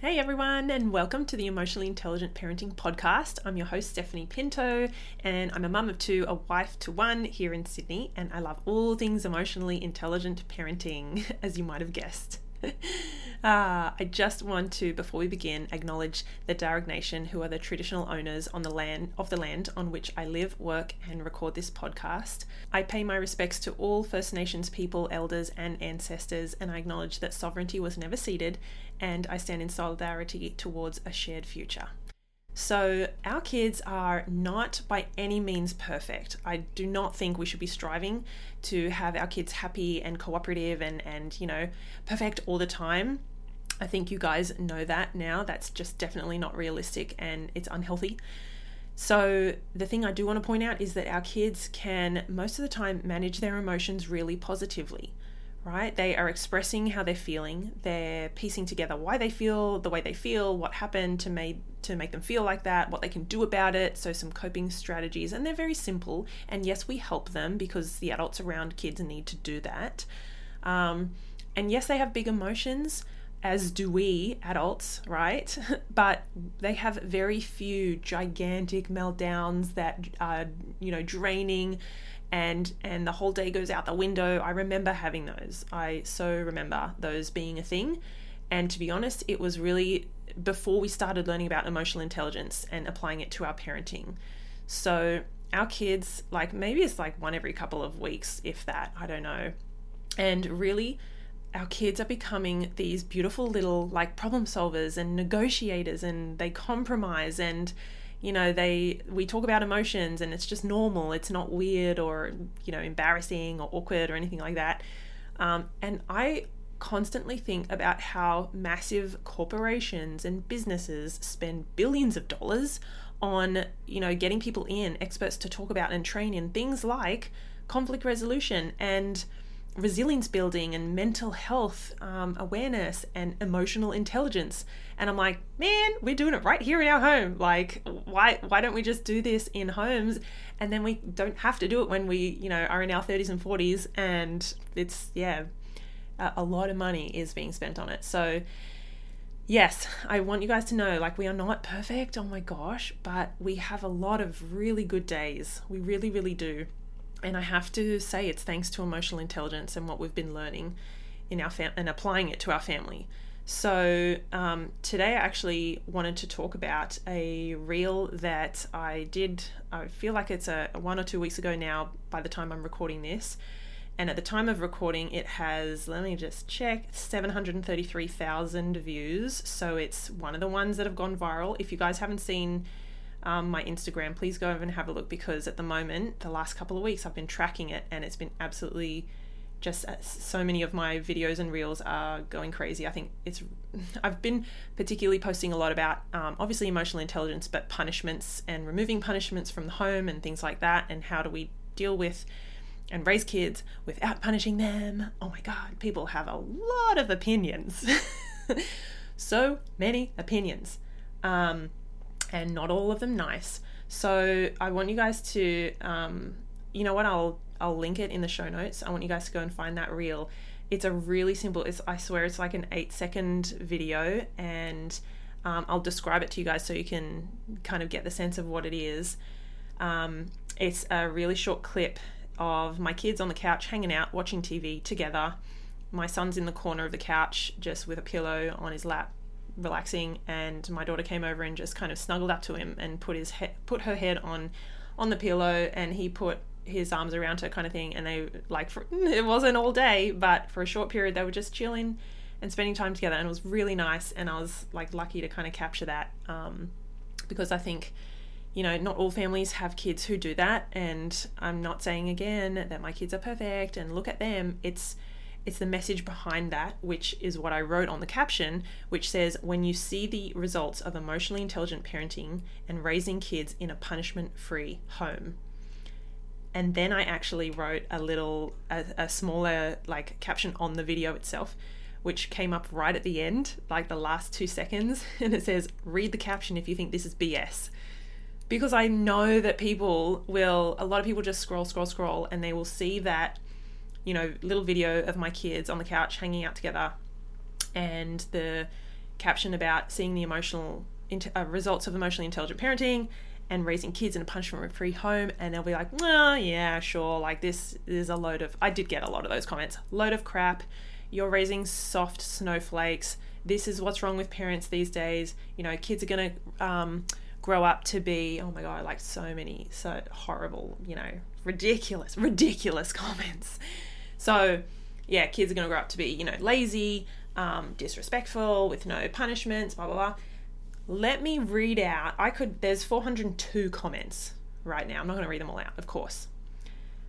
Hey everyone, and welcome to the Emotionally Intelligent Parenting Podcast. I'm your host, Stephanie Pinto, and I'm a mum of two, a wife to one here in Sydney, and I love all things emotionally intelligent parenting, as you might have guessed. uh, I just want to, before we begin, acknowledge the Darug Nation, who are the traditional owners on the land of the land on which I live, work, and record this podcast. I pay my respects to all First Nations people, elders, and ancestors, and I acknowledge that sovereignty was never ceded, and I stand in solidarity towards a shared future. So, our kids are not by any means perfect. I do not think we should be striving to have our kids happy and cooperative and, and you know, perfect all the time. I think you guys know that now. That's just definitely not realistic and it's unhealthy. So, the thing I do want to point out is that our kids can most of the time manage their emotions really positively right? They are expressing how they're feeling. They're piecing together why they feel the way they feel, what happened to make to make them feel like that, what they can do about it. So some coping strategies, and they're very simple. And yes, we help them because the adults around kids need to do that. Um, and yes, they have big emotions, as do we adults, right? but they have very few gigantic meltdowns that are, you know, draining and and the whole day goes out the window. I remember having those. I so remember those being a thing. And to be honest, it was really before we started learning about emotional intelligence and applying it to our parenting. So our kids, like maybe it's like one every couple of weeks, if that, I don't know. And really, our kids are becoming these beautiful little like problem solvers and negotiators and they compromise and you know they we talk about emotions and it's just normal. It's not weird or you know embarrassing or awkward or anything like that. Um, and i constantly think about how massive corporations and businesses spend billions of dollars on you know getting people in experts to talk about and train in things like conflict resolution and resilience building and mental health um, awareness and emotional intelligence. And i'm like man we're doing it right here in our home. Like why why don't we just do this in homes? And then we don't have to do it when we you know are in our 30s and 40s and it's yeah a, a lot of money is being spent on it. So yes i want you guys to know like we are not perfect oh my gosh but we have a lot of really good days. We really really do and I have to say, it's thanks to emotional intelligence and what we've been learning in our fam- and applying it to our family. So um, today, I actually wanted to talk about a reel that I did. I feel like it's a, a one or two weeks ago now. By the time I'm recording this, and at the time of recording, it has. Let me just check. Seven hundred and thirty-three thousand views. So it's one of the ones that have gone viral. If you guys haven't seen um, my Instagram, please go over and have a look because at the moment, the last couple of weeks, I've been tracking it and it's been absolutely just uh, so many of my videos and reels are going crazy. I think it's, I've been particularly posting a lot about um, obviously emotional intelligence, but punishments and removing punishments from the home and things like that, and how do we deal with and raise kids without punishing them. Oh my God, people have a lot of opinions. so many opinions. Um, and not all of them nice. So I want you guys to, um, you know what? I'll I'll link it in the show notes. I want you guys to go and find that reel. It's a really simple. It's I swear it's like an eight second video, and um, I'll describe it to you guys so you can kind of get the sense of what it is. Um, it's a really short clip of my kids on the couch hanging out watching TV together. My son's in the corner of the couch just with a pillow on his lap relaxing, and my daughter came over and just kind of snuggled up to him and put his he- put her head on on the pillow, and he put his arms around her, kind of thing. And they like for, it wasn't all day, but for a short period, they were just chilling and spending time together, and it was really nice. And I was like lucky to kind of capture that um, because I think you know, not all families have kids who do that. And I'm not saying again that my kids are perfect and look at them. It's it's the message behind that, which is what I wrote on the caption, which says When you see the results of emotionally intelligent parenting and raising kids in a punishment free home. And then I actually wrote a little, a, a smaller like caption on the video itself, which came up right at the end, like the last two seconds. And it says, Read the caption if you think this is BS because I know that people will, a lot of people just scroll, scroll, scroll, and they will see that you know, little video of my kids on the couch hanging out together and the caption about seeing the emotional uh, results of emotionally intelligent parenting and raising kids in a punishment free home and they'll be like well yeah sure like this is a load of i did get a lot of those comments load of crap you're raising soft snowflakes this is what's wrong with parents these days you know kids are going to um, grow up to be oh my god like so many so horrible you know ridiculous ridiculous comments so yeah kids are going to grow up to be you know lazy um, disrespectful with no punishments blah blah blah let me read out. I could, there's 402 comments right now. I'm not going to read them all out, of course.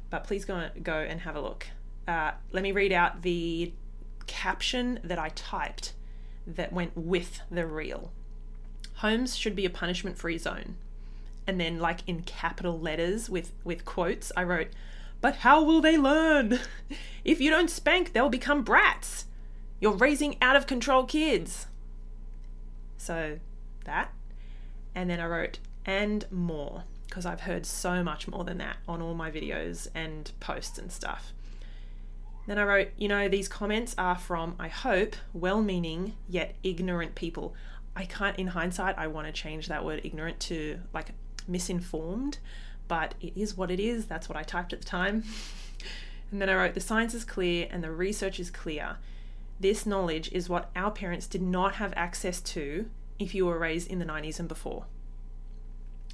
But please go, go and have a look. Uh, let me read out the caption that I typed that went with the reel. Homes should be a punishment free zone. And then, like in capital letters with, with quotes, I wrote, But how will they learn? if you don't spank, they'll become brats. You're raising out of control kids. So that. And then I wrote, and more, because I've heard so much more than that on all my videos and posts and stuff. Then I wrote, you know, these comments are from, I hope, well meaning yet ignorant people. I can't, in hindsight, I want to change that word ignorant to like misinformed, but it is what it is. That's what I typed at the time. and then I wrote, the science is clear and the research is clear. This knowledge is what our parents did not have access to if you were raised in the 90s and before.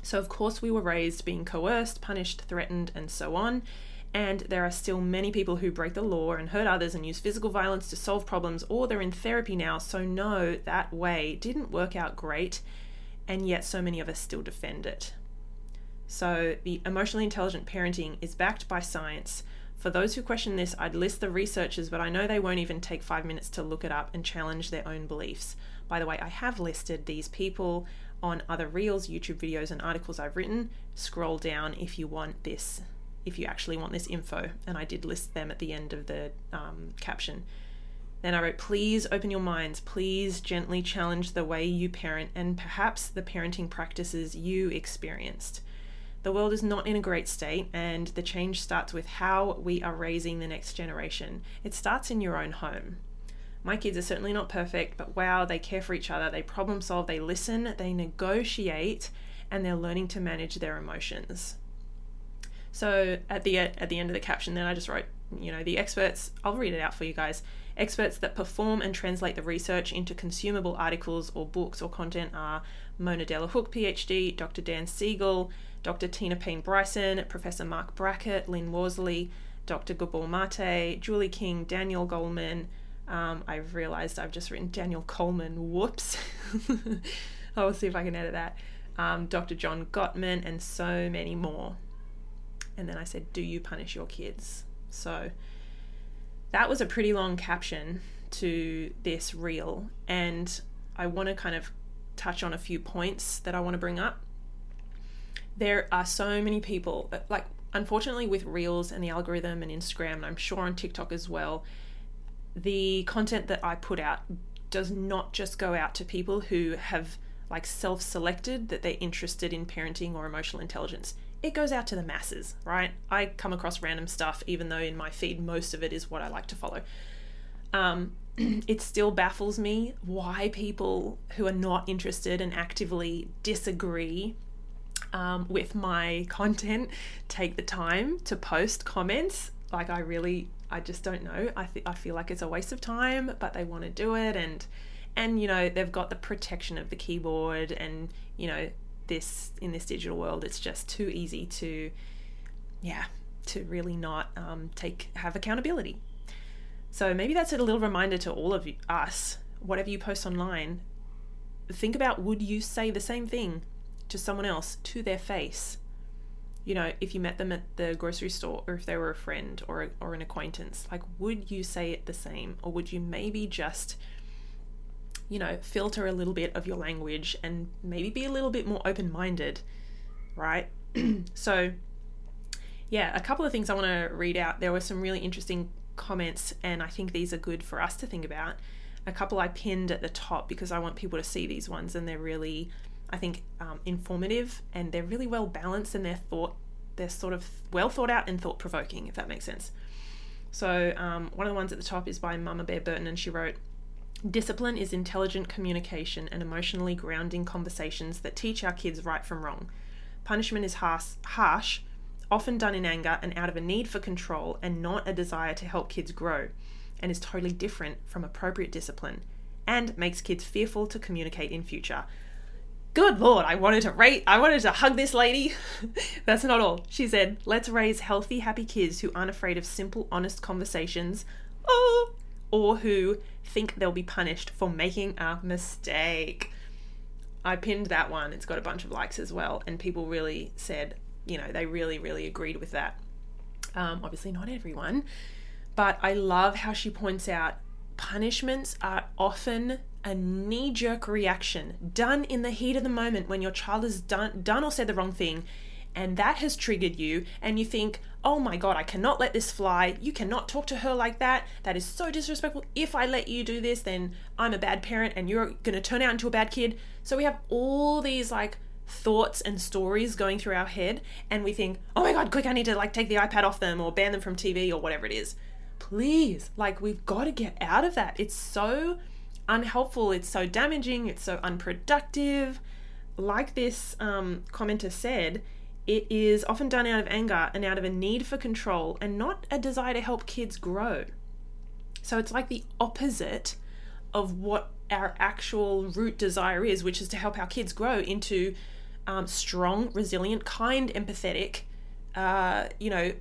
So, of course, we were raised being coerced, punished, threatened, and so on. And there are still many people who break the law and hurt others and use physical violence to solve problems, or they're in therapy now. So, no, that way didn't work out great, and yet so many of us still defend it. So, the emotionally intelligent parenting is backed by science. For those who question this, I'd list the researchers, but I know they won't even take five minutes to look it up and challenge their own beliefs. By the way, I have listed these people on other reels, YouTube videos, and articles I've written. Scroll down if you want this, if you actually want this info. And I did list them at the end of the um, caption. Then I wrote, please open your minds. Please gently challenge the way you parent and perhaps the parenting practices you experienced. The world is not in a great state, and the change starts with how we are raising the next generation. It starts in your own home. My kids are certainly not perfect, but wow, they care for each other, they problem solve, they listen, they negotiate, and they're learning to manage their emotions. So at the at the end of the caption, then I just wrote, you know, the experts. I'll read it out for you guys. Experts that perform and translate the research into consumable articles or books or content are Mona Delahooke, PhD, Dr. Dan Siegel, Dr. Tina Payne Bryson, Professor Mark Brackett, Lynn Worsley, Dr. Gabor Mate, Julie King, Daniel Goleman, um, I've realized I've just written Daniel Coleman. Whoops. I'll see if I can edit that. Um, Dr. John Gottman, and so many more. And then I said, Do you punish your kids? So that was a pretty long caption to this reel. And I want to kind of touch on a few points that I want to bring up. There are so many people, like, unfortunately, with reels and the algorithm and Instagram, and I'm sure on TikTok as well the content that I put out does not just go out to people who have like self selected that they're interested in parenting or emotional intelligence. It goes out to the masses, right? I come across random stuff, even though in my feed most of it is what I like to follow. Um, it still baffles me why people who are not interested and actively disagree um, with my content take the time to post comments. Like, I really I just don't know. I th- I feel like it's a waste of time, but they want to do it and and you know, they've got the protection of the keyboard and you know, this in this digital world it's just too easy to yeah, to really not um, take have accountability. So maybe that's a little reminder to all of you, us. Whatever you post online, think about would you say the same thing to someone else to their face? you know, if you met them at the grocery store or if they were a friend or, a, or an acquaintance, like, would you say it the same? Or would you maybe just, you know, filter a little bit of your language and maybe be a little bit more open minded, right? so, yeah, a couple of things I want to read out. There were some really interesting comments, and I think these are good for us to think about. A couple I pinned at the top because I want people to see these ones and they're really I think, um, informative and they're really well balanced and they're thought, they're sort of well thought out and thought provoking, if that makes sense. So, um, one of the ones at the top is by Mama Bear Burton, and she wrote, Discipline is intelligent communication and emotionally grounding conversations that teach our kids right from wrong. Punishment is harsh, harsh, often done in anger and out of a need for control and not a desire to help kids grow, and is totally different from appropriate discipline and makes kids fearful to communicate in future. Good lord, I wanted to rate I wanted to hug this lady. That's not all. She said, "Let's raise healthy, happy kids who aren't afraid of simple, honest conversations." Oh, or who think they'll be punished for making a mistake. I pinned that one. It's got a bunch of likes as well, and people really said, you know, they really, really agreed with that. Um, obviously, not everyone, but I love how she points out punishments are often a knee jerk reaction done in the heat of the moment when your child has done, done or said the wrong thing and that has triggered you, and you think, oh my god, I cannot let this fly. You cannot talk to her like that. That is so disrespectful. If I let you do this, then I'm a bad parent and you're going to turn out into a bad kid. So we have all these like thoughts and stories going through our head, and we think, oh my god, quick, I need to like take the iPad off them or ban them from TV or whatever it is. Please, like, we've got to get out of that. It's so unhelpful, it's so damaging, it's so unproductive. Like this um, commenter said, it is often done out of anger and out of a need for control and not a desire to help kids grow. So it's like the opposite of what our actual root desire is, which is to help our kids grow into um, strong, resilient, kind, empathetic, uh, you know,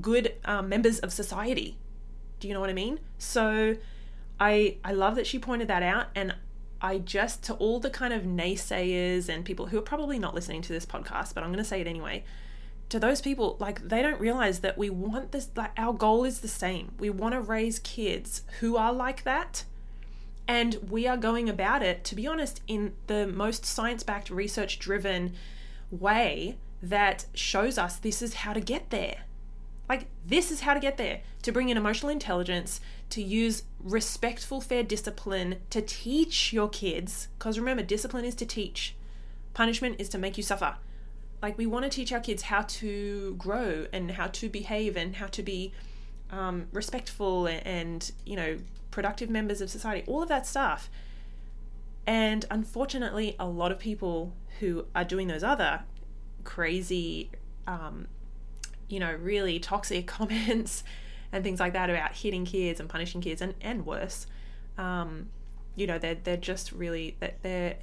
good um, members of society. Do you know what I mean? So I I love that she pointed that out, and I just, to all the kind of naysayers and people who are probably not listening to this podcast, but I'm going to say it anyway, to those people, like, they don't realize that we want this, like, our goal is the same. We want to raise kids who are like that. And we are going about it, to be honest, in the most science backed, research driven way that shows us this is how to get there. Like, this is how to get there to bring in emotional intelligence, to use respectful, fair discipline to teach your kids. Because remember, discipline is to teach, punishment is to make you suffer. Like, we want to teach our kids how to grow and how to behave and how to be um, respectful and, and, you know, productive members of society, all of that stuff. And unfortunately, a lot of people who are doing those other crazy, um, you know, really toxic comments and things like that about hitting kids and punishing kids and, and worse. Um, you know, they're, they're just really, they're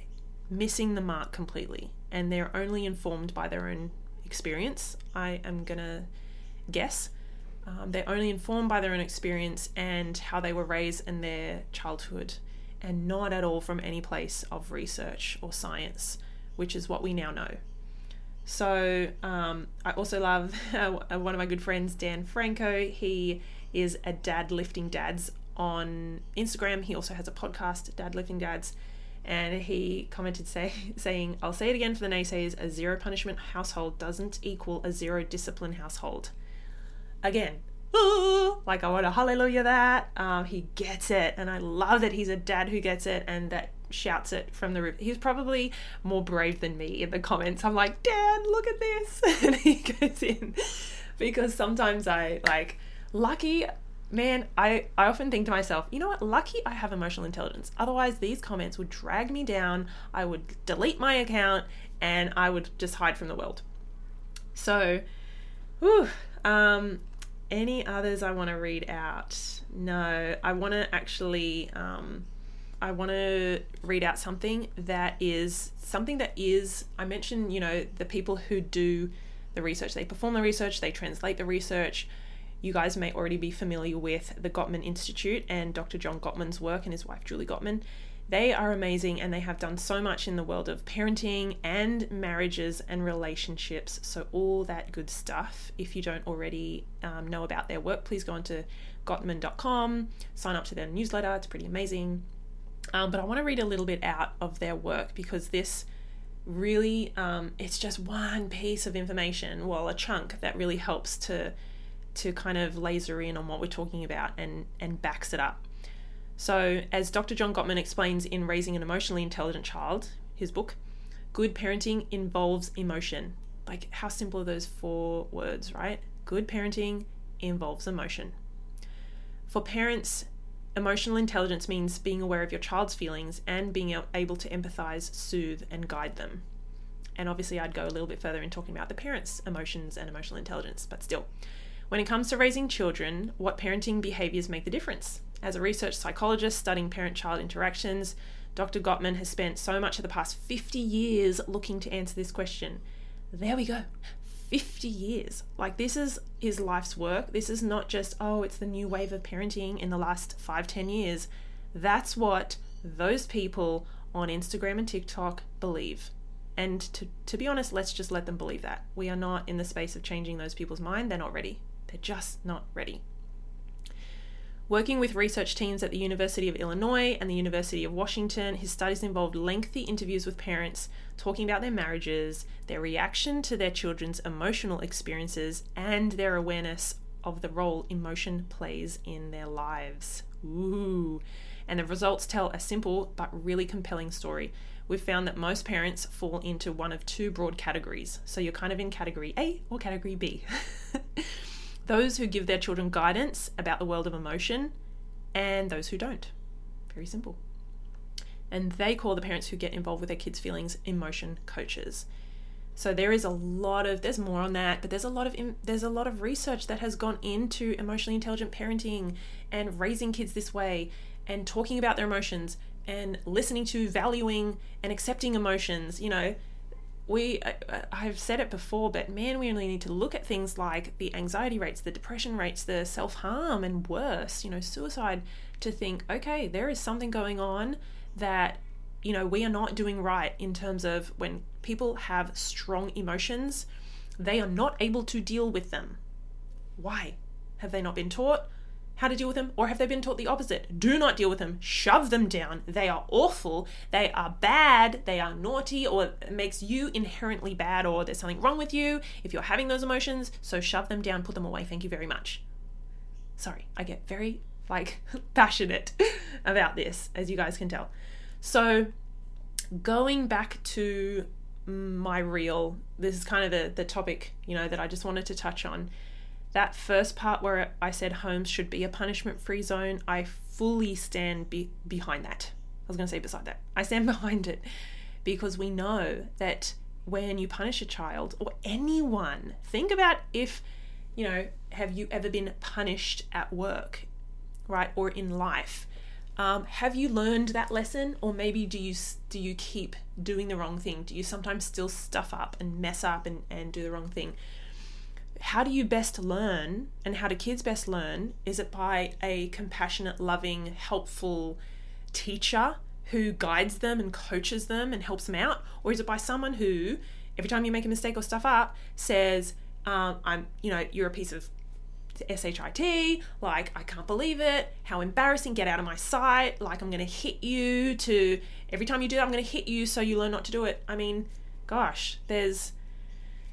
missing the mark completely and they're only informed by their own experience. I am going to guess. Um, they're only informed by their own experience and how they were raised in their childhood and not at all from any place of research or science, which is what we now know. So um, I also love uh, one of my good friends, Dan Franco. He is a dad lifting dads on Instagram. He also has a podcast, Dad Lifting Dads. And he commented say, saying, I'll say it again for the naysayers a zero punishment household doesn't equal a zero discipline household. Again, like I want to hallelujah that. Um, he gets it. And I love that he's a dad who gets it and that shouts it from the roof. He's probably more brave than me in the comments. I'm like, Dad, look at this. And he goes in because sometimes I like, lucky, man, I, I often think to myself, you know what? Lucky I have emotional intelligence. Otherwise, these comments would drag me down. I would delete my account and I would just hide from the world. So, whew, um, any others I want to read out? No, I want to actually. Um, I want to read out something that is something that is, I mentioned, you know, the people who do the research, they perform the research, they translate the research. You guys may already be familiar with the Gottman Institute and Dr. John Gottman's work and his wife, Julie Gottman. They are amazing and they have done so much in the world of parenting and marriages and relationships. So, all that good stuff. If you don't already um, know about their work, please go on to Gottman.com, sign up to their newsletter. It's pretty amazing. Um, but I want to read a little bit out of their work because this really um, it's just one piece of information well a chunk that really helps to to kind of laser in on what we're talking about and and backs it up so as dr john gottman explains in raising an emotionally intelligent child his book good parenting involves emotion like how simple are those four words right good parenting involves emotion for parents emotional intelligence means being aware of your child's feelings and being able to empathize, soothe, and guide them. And obviously, I'd go a little bit further in talking about the parents' emotions and emotional intelligence, but still. When it comes to raising children, what parenting behaviors make the difference? As a research psychologist studying parent child interactions, Dr. Gottman has spent so much of the past 50 years looking to answer this question. There we go. 50 years. Like, this is his life's work. This is not just, oh, it's the new wave of parenting in the last five, 10 years. That's what those people on Instagram and TikTok believe. And to, to be honest, let's just let them believe that. We are not in the space of changing those people's mind. They're not ready. They're just not ready. Working with research teams at the University of Illinois and the University of Washington, his studies involved lengthy interviews with parents talking about their marriages, their reaction to their children's emotional experiences, and their awareness of the role emotion plays in their lives. Ooh. And the results tell a simple but really compelling story. We've found that most parents fall into one of two broad categories. So you're kind of in category A or category B. those who give their children guidance about the world of emotion, and those who don't. Very simple. And they call the parents who get involved with their kids' feelings emotion coaches. So there is a lot of there's more on that, but there's a lot of there's a lot of research that has gone into emotionally intelligent parenting and raising kids this way and talking about their emotions and listening to valuing and accepting emotions, you know, we I've said it before, but man, we only need to look at things like the anxiety rates, the depression rates, the self-harm and worse, you know, suicide to think, okay, there is something going on that you know, we are not doing right in terms of when people have strong emotions, they are not able to deal with them. Why? Have they not been taught? How to deal with them, or have they been taught the opposite? Do not deal with them, shove them down. They are awful, they are bad, they are naughty, or it makes you inherently bad, or there's something wrong with you if you're having those emotions, so shove them down, put them away. Thank you very much. Sorry, I get very like passionate about this, as you guys can tell. So, going back to my reel, this is kind of the, the topic, you know, that I just wanted to touch on that first part where I said homes should be a punishment free zone, I fully stand be- behind that. I was going to say beside that. I stand behind it because we know that when you punish a child or anyone, think about if, you know, have you ever been punished at work, right, or in life? Um, have you learned that lesson, or maybe do you do you keep doing the wrong thing? Do you sometimes still stuff up and mess up and, and do the wrong thing? How do you best learn and how do kids best learn? Is it by a compassionate, loving, helpful teacher who guides them and coaches them and helps them out? Or is it by someone who, every time you make a mistake or stuff up, says, um, I'm, you know, you're a piece of SHIT, like, I can't believe it, how embarrassing, get out of my sight, like, I'm gonna hit you to, every time you do that, I'm gonna hit you so you learn not to do it. I mean, gosh, there's,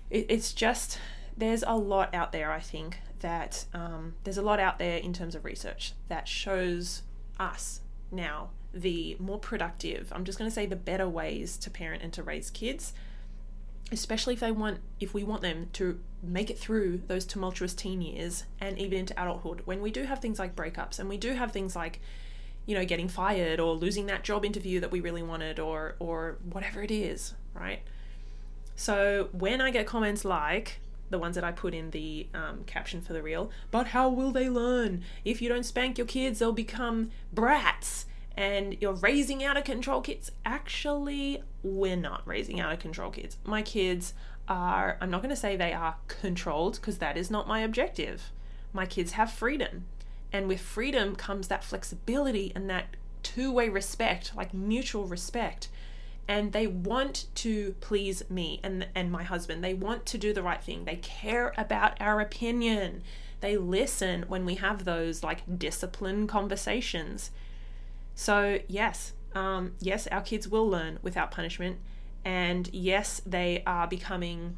it, it's just, there's a lot out there, I think, that um, there's a lot out there in terms of research that shows us now the more productive, I'm just going to say the better ways to parent and to raise kids, especially if they want, if we want them to make it through those tumultuous teen years and even into adulthood. When we do have things like breakups and we do have things like you know getting fired or losing that job interview that we really wanted or or whatever it is right? So when i get comments like the ones that I put in the um, caption for the reel. But how will they learn? If you don't spank your kids, they'll become brats and you're raising out of control kids. Actually, we're not raising out of control kids. My kids are, I'm not going to say they are controlled because that is not my objective. My kids have freedom. And with freedom comes that flexibility and that two way respect, like mutual respect and they want to please me and and my husband. They want to do the right thing. They care about our opinion. They listen when we have those like discipline conversations. So, yes, um, yes, our kids will learn without punishment. And yes, they are becoming,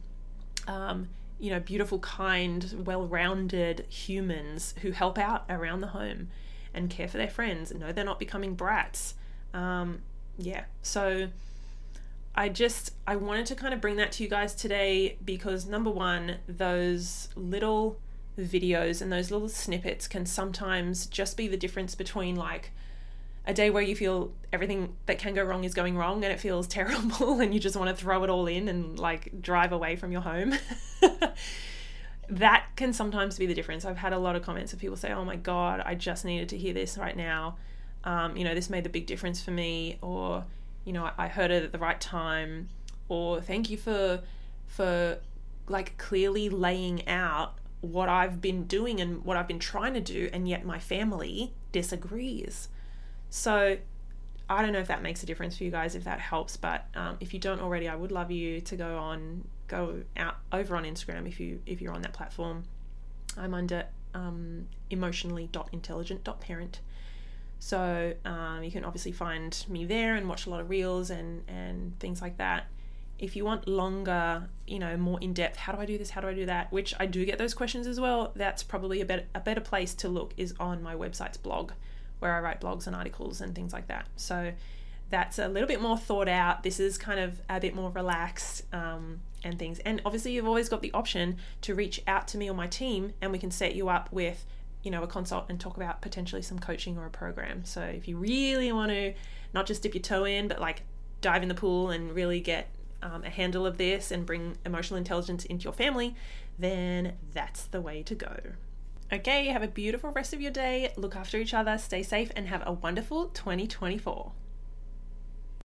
um, you know, beautiful, kind, well rounded humans who help out around the home and care for their friends. No, they're not becoming brats. Um, yeah, so I just I wanted to kind of bring that to you guys today because number one, those little videos and those little snippets can sometimes just be the difference between like a day where you feel everything that can go wrong is going wrong and it feels terrible and you just want to throw it all in and like drive away from your home. that can sometimes be the difference. I've had a lot of comments of people say, "Oh my god, I just needed to hear this right now." Um, you know, this made the big difference for me, or you know, I heard it at the right time, or thank you for for like clearly laying out what I've been doing and what I've been trying to do, and yet my family disagrees. So I don't know if that makes a difference for you guys, if that helps, but um, if you don't already, I would love you to go on, go out over on Instagram if you if you're on that platform. I'm under um, emotionally.intelligent.parent. So um, you can obviously find me there and watch a lot of reels and and things like that. If you want longer, you know, more in depth, how do I do this? How do I do that? Which I do get those questions as well. That's probably a better a better place to look is on my website's blog where I write blogs and articles and things like that. So that's a little bit more thought out. This is kind of a bit more relaxed um, and things. And obviously, you've always got the option to reach out to me or my team, and we can set you up with, you know, a consult and talk about potentially some coaching or a program. So if you really want to not just dip your toe in, but like dive in the pool and really get um, a handle of this and bring emotional intelligence into your family, then that's the way to go. Okay, have a beautiful rest of your day. Look after each other, stay safe, and have a wonderful 2024.